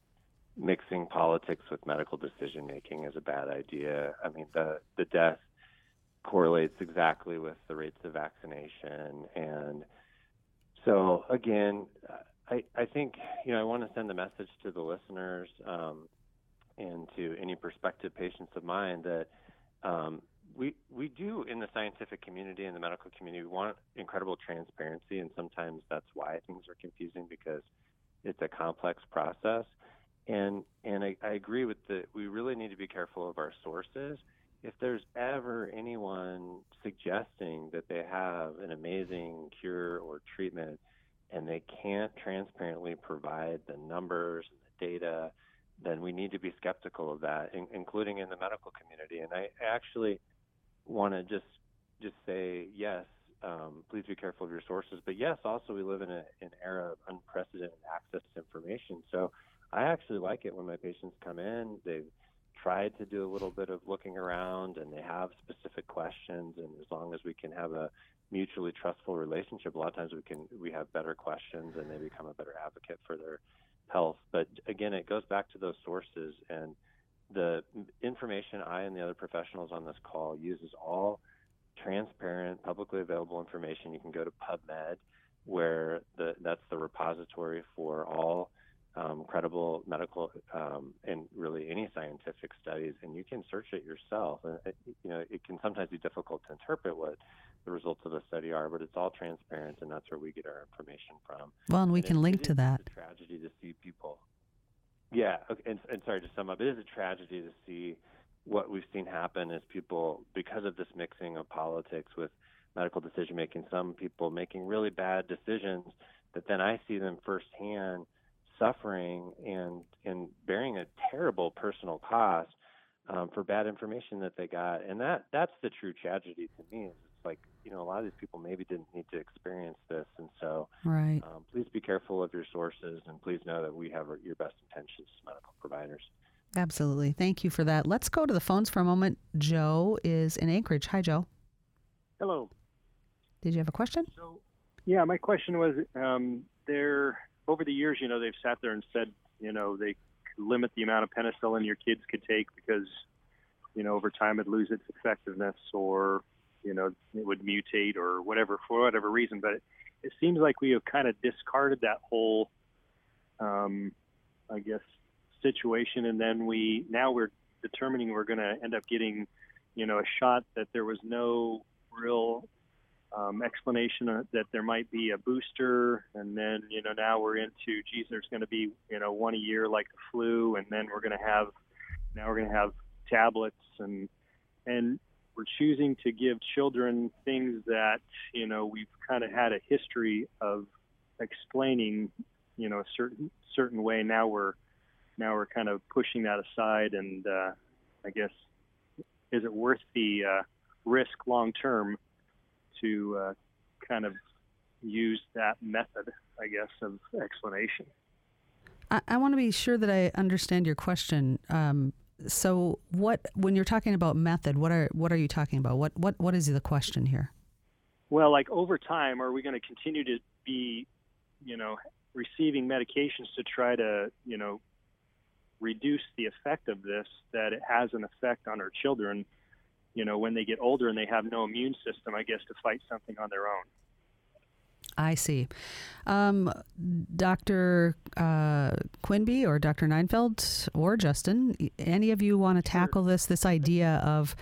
mixing politics with medical decision making is a bad idea. I mean, the the death correlates exactly with the rates of vaccination, and so again, I I think you know I want to send the message to the listeners um, and to any prospective patients of mine that. Um, we we do in the scientific community and the medical community we want incredible transparency and sometimes that's why things are confusing because it's a complex process and and I, I agree with the we really need to be careful of our sources. If there's ever anyone suggesting that they have an amazing cure or treatment and they can't transparently provide the numbers and the data, then we need to be skeptical of that, in, including in the medical community. And I actually want to just just say yes. Um, please be careful of your sources, but yes, also we live in a, an era of unprecedented access to information. So I actually like it when my patients come in. They've tried to do a little bit of looking around and they have specific questions. And as long as we can have a mutually trustful relationship, a lot of times we can we have better questions and they become a better advocate for their health. But again, it goes back to those sources and the information I and the other professionals on this call uses all transparent, publicly available information. You can go to PubMed, where the, that's the repository for all um, credible medical um, and really any scientific studies, and you can search it yourself. And it, you know, it can sometimes be difficult to interpret what the results of a study are, but it's all transparent, and that's where we get our information from. Well, and we and can it, link it to that. It's a tragedy to see people. Yeah, okay, and, and sorry to sum up, it is a tragedy to see what we've seen happen is people, because of this mixing of politics with medical decision making, some people making really bad decisions that then I see them firsthand suffering and and bearing a terrible personal cost um, for bad information that they got, and that that's the true tragedy to me. It's like you know a lot of these people maybe didn't need to experience this, and so right. Um, please be careful of your sources, and please know that we have your best intentions as medical providers. Absolutely, thank you for that. Let's go to the phones for a moment. Joe is in Anchorage. Hi, Joe. Hello. Did you have a question? So, yeah, my question was um, there over the years, you know, they've sat there and said, you know, they limit the amount of penicillin your kids could take because, you know, over time it'd lose its effectiveness or, you know, it would mutate or whatever for whatever reason. But it, it seems like we have kind of discarded that whole, um, I guess, situation, and then we now we're determining we're going to end up getting, you know, a shot that there was no real um, explanation that there might be a booster, and then you know now we're into geez, there's going to be you know one a year like the flu, and then we're going to have now we're going to have tablets, and and we're choosing to give children things that you know we've kind of had a history of explaining you know a certain certain way. Now we're now we're kind of pushing that aside, and uh, I guess is it worth the uh, risk long term? To uh, kind of use that method, I guess, of explanation. I, I want to be sure that I understand your question. Um, so, what when you're talking about method, what are what are you talking about? What what what is the question here? Well, like over time, are we going to continue to be, you know, receiving medications to try to, you know, reduce the effect of this? That it has an effect on our children you know, when they get older and they have no immune system, I guess, to fight something on their own. I see. Um, Dr. Uh, Quimby or Dr. Ninefeldt or Justin, any of you want to tackle this? This idea of,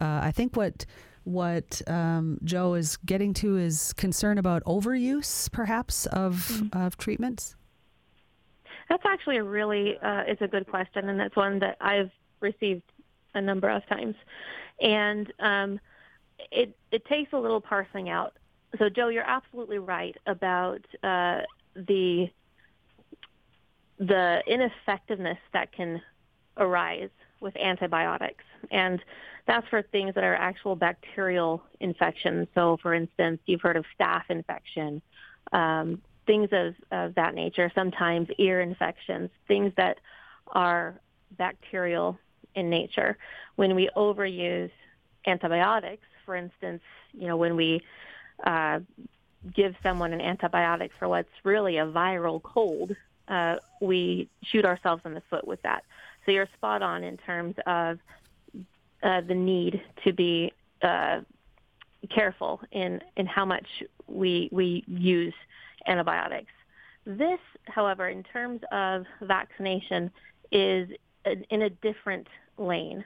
uh, I think what what um, Joe is getting to is concern about overuse, perhaps, of mm-hmm. of treatments. That's actually a really uh, is a good question, and that's one that I've received a number of times and um, it it takes a little parsing out. So, Joe, you're absolutely right about uh, the the ineffectiveness that can arise with antibiotics, and that's for things that are actual bacterial infections. So, for instance, you've heard of staph infection, um, things of, of that nature. Sometimes ear infections, things that are bacterial in nature. When we overuse antibiotics, for instance, you know, when we uh, give someone an antibiotic for what's really a viral cold, uh, we shoot ourselves in the foot with that. So you're spot on in terms of uh, the need to be uh, careful in, in how much we, we use antibiotics. This, however, in terms of vaccination, is in a different lane.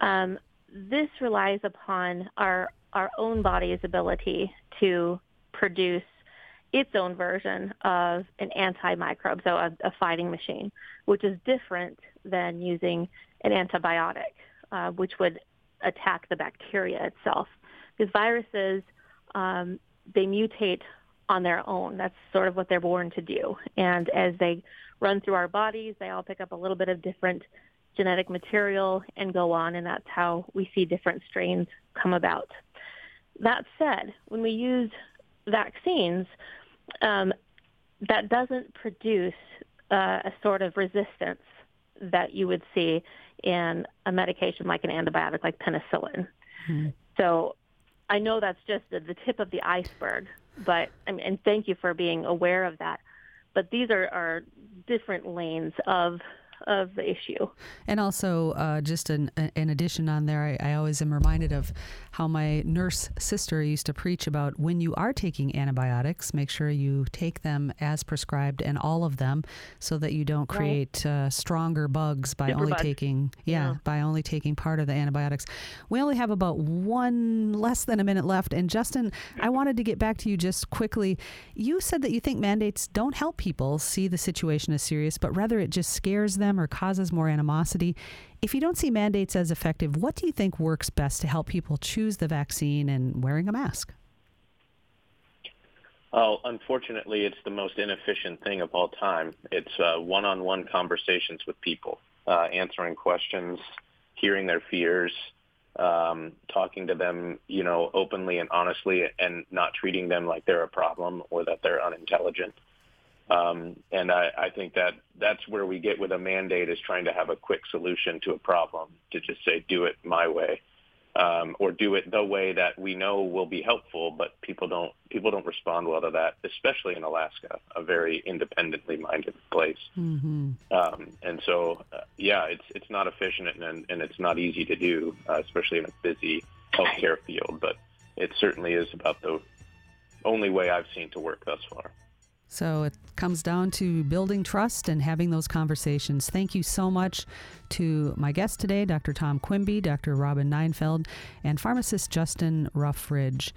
Um, this relies upon our our own body's ability to produce its own version of an antimicrobe, so a, a fighting machine, which is different than using an antibiotic, uh, which would attack the bacteria itself. Because viruses, um, they mutate on their own. That's sort of what they're born to do. And as they run through our bodies, they all pick up a little bit of different genetic material and go on, and that's how we see different strains come about. That said, when we use vaccines, um, that doesn't produce uh, a sort of resistance that you would see in a medication like an antibiotic like penicillin. Mm-hmm. So I know that's just the, the, tip of the iceberg, but and thank you for being aware of that. But these are, are different lanes of of the issue. And also, uh, just an, an addition on there, I, I, always am reminded of how my nurse sister used to preach about when you are taking antibiotics, make sure you take them as prescribed and all of them, so that you don't create right. uh, stronger bugs by Super only bugs. taking yeah, yeah by only taking part of the antibiotics. We only have about one less than a minute left, and Justin, I wanted to get back to you just quickly. You said that you think mandates don't help people see the situation as serious, but rather it just scares them them or causes more animosity. If you don't see mandates as effective, what do you think works best to help people choose the vaccine and wearing a mask? Oh, unfortunately, it's the most inefficient thing of all time. It's uh, one-on-one conversations with people, uh, answering questions, hearing their fears, um, talking to them, you know, openly and honestly, and not treating them like they're a problem or that they're unintelligent. Um, and I, I think that that's where we get with a mandate is trying to have a quick solution to a problem to just say, do it my way. Um, or do it the way that we know will be helpful, but people don't people don't respond well to that, especially in Alaska, a very independently minded place. Mm-hmm. Um, and so, uh, yeah, it's it's not efficient and, and it's not easy to do, uh, especially in a busy healthcare field. But it certainly is about the only way I've seen to work thus far. So it comes down to building trust and having those conversations. Thank you so much to my guest today, Dr. Tom Quimby, Dr. Robin Ninefeldt, and pharmacist Justin Ruffridge.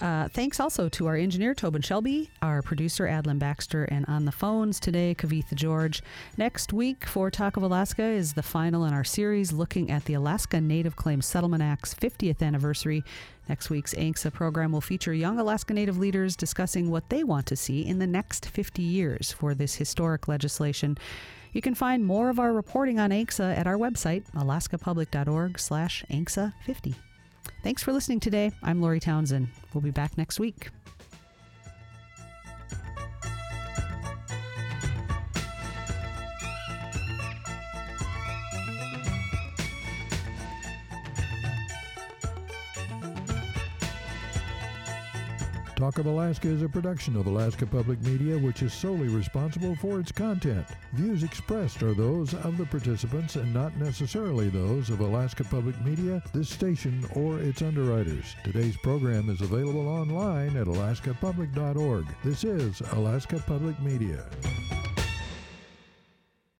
Uh, thanks also to our engineer, Tobin Shelby, our producer, Adelyn Baxter, and on the phones today, Kavitha George. Next week for Talk of Alaska is the final in our series looking at the Alaska Native Claims Settlement Act's 50th anniversary. Next week's ANCSA program will feature young Alaska Native leaders discussing what they want to see in the next 50 years for this historic legislation. You can find more of our reporting on ANCSA at our website, alaskapublic.org slash ANCSA 50. Thanks for listening today. I'm Lori Townsend. We'll be back next week. Talk of Alaska is a production of Alaska Public Media, which is solely responsible for its content. Views expressed are those of the participants and not necessarily those of Alaska Public Media, this station, or its underwriters. Today's program is available online at alaskapublic.org. This is Alaska Public Media.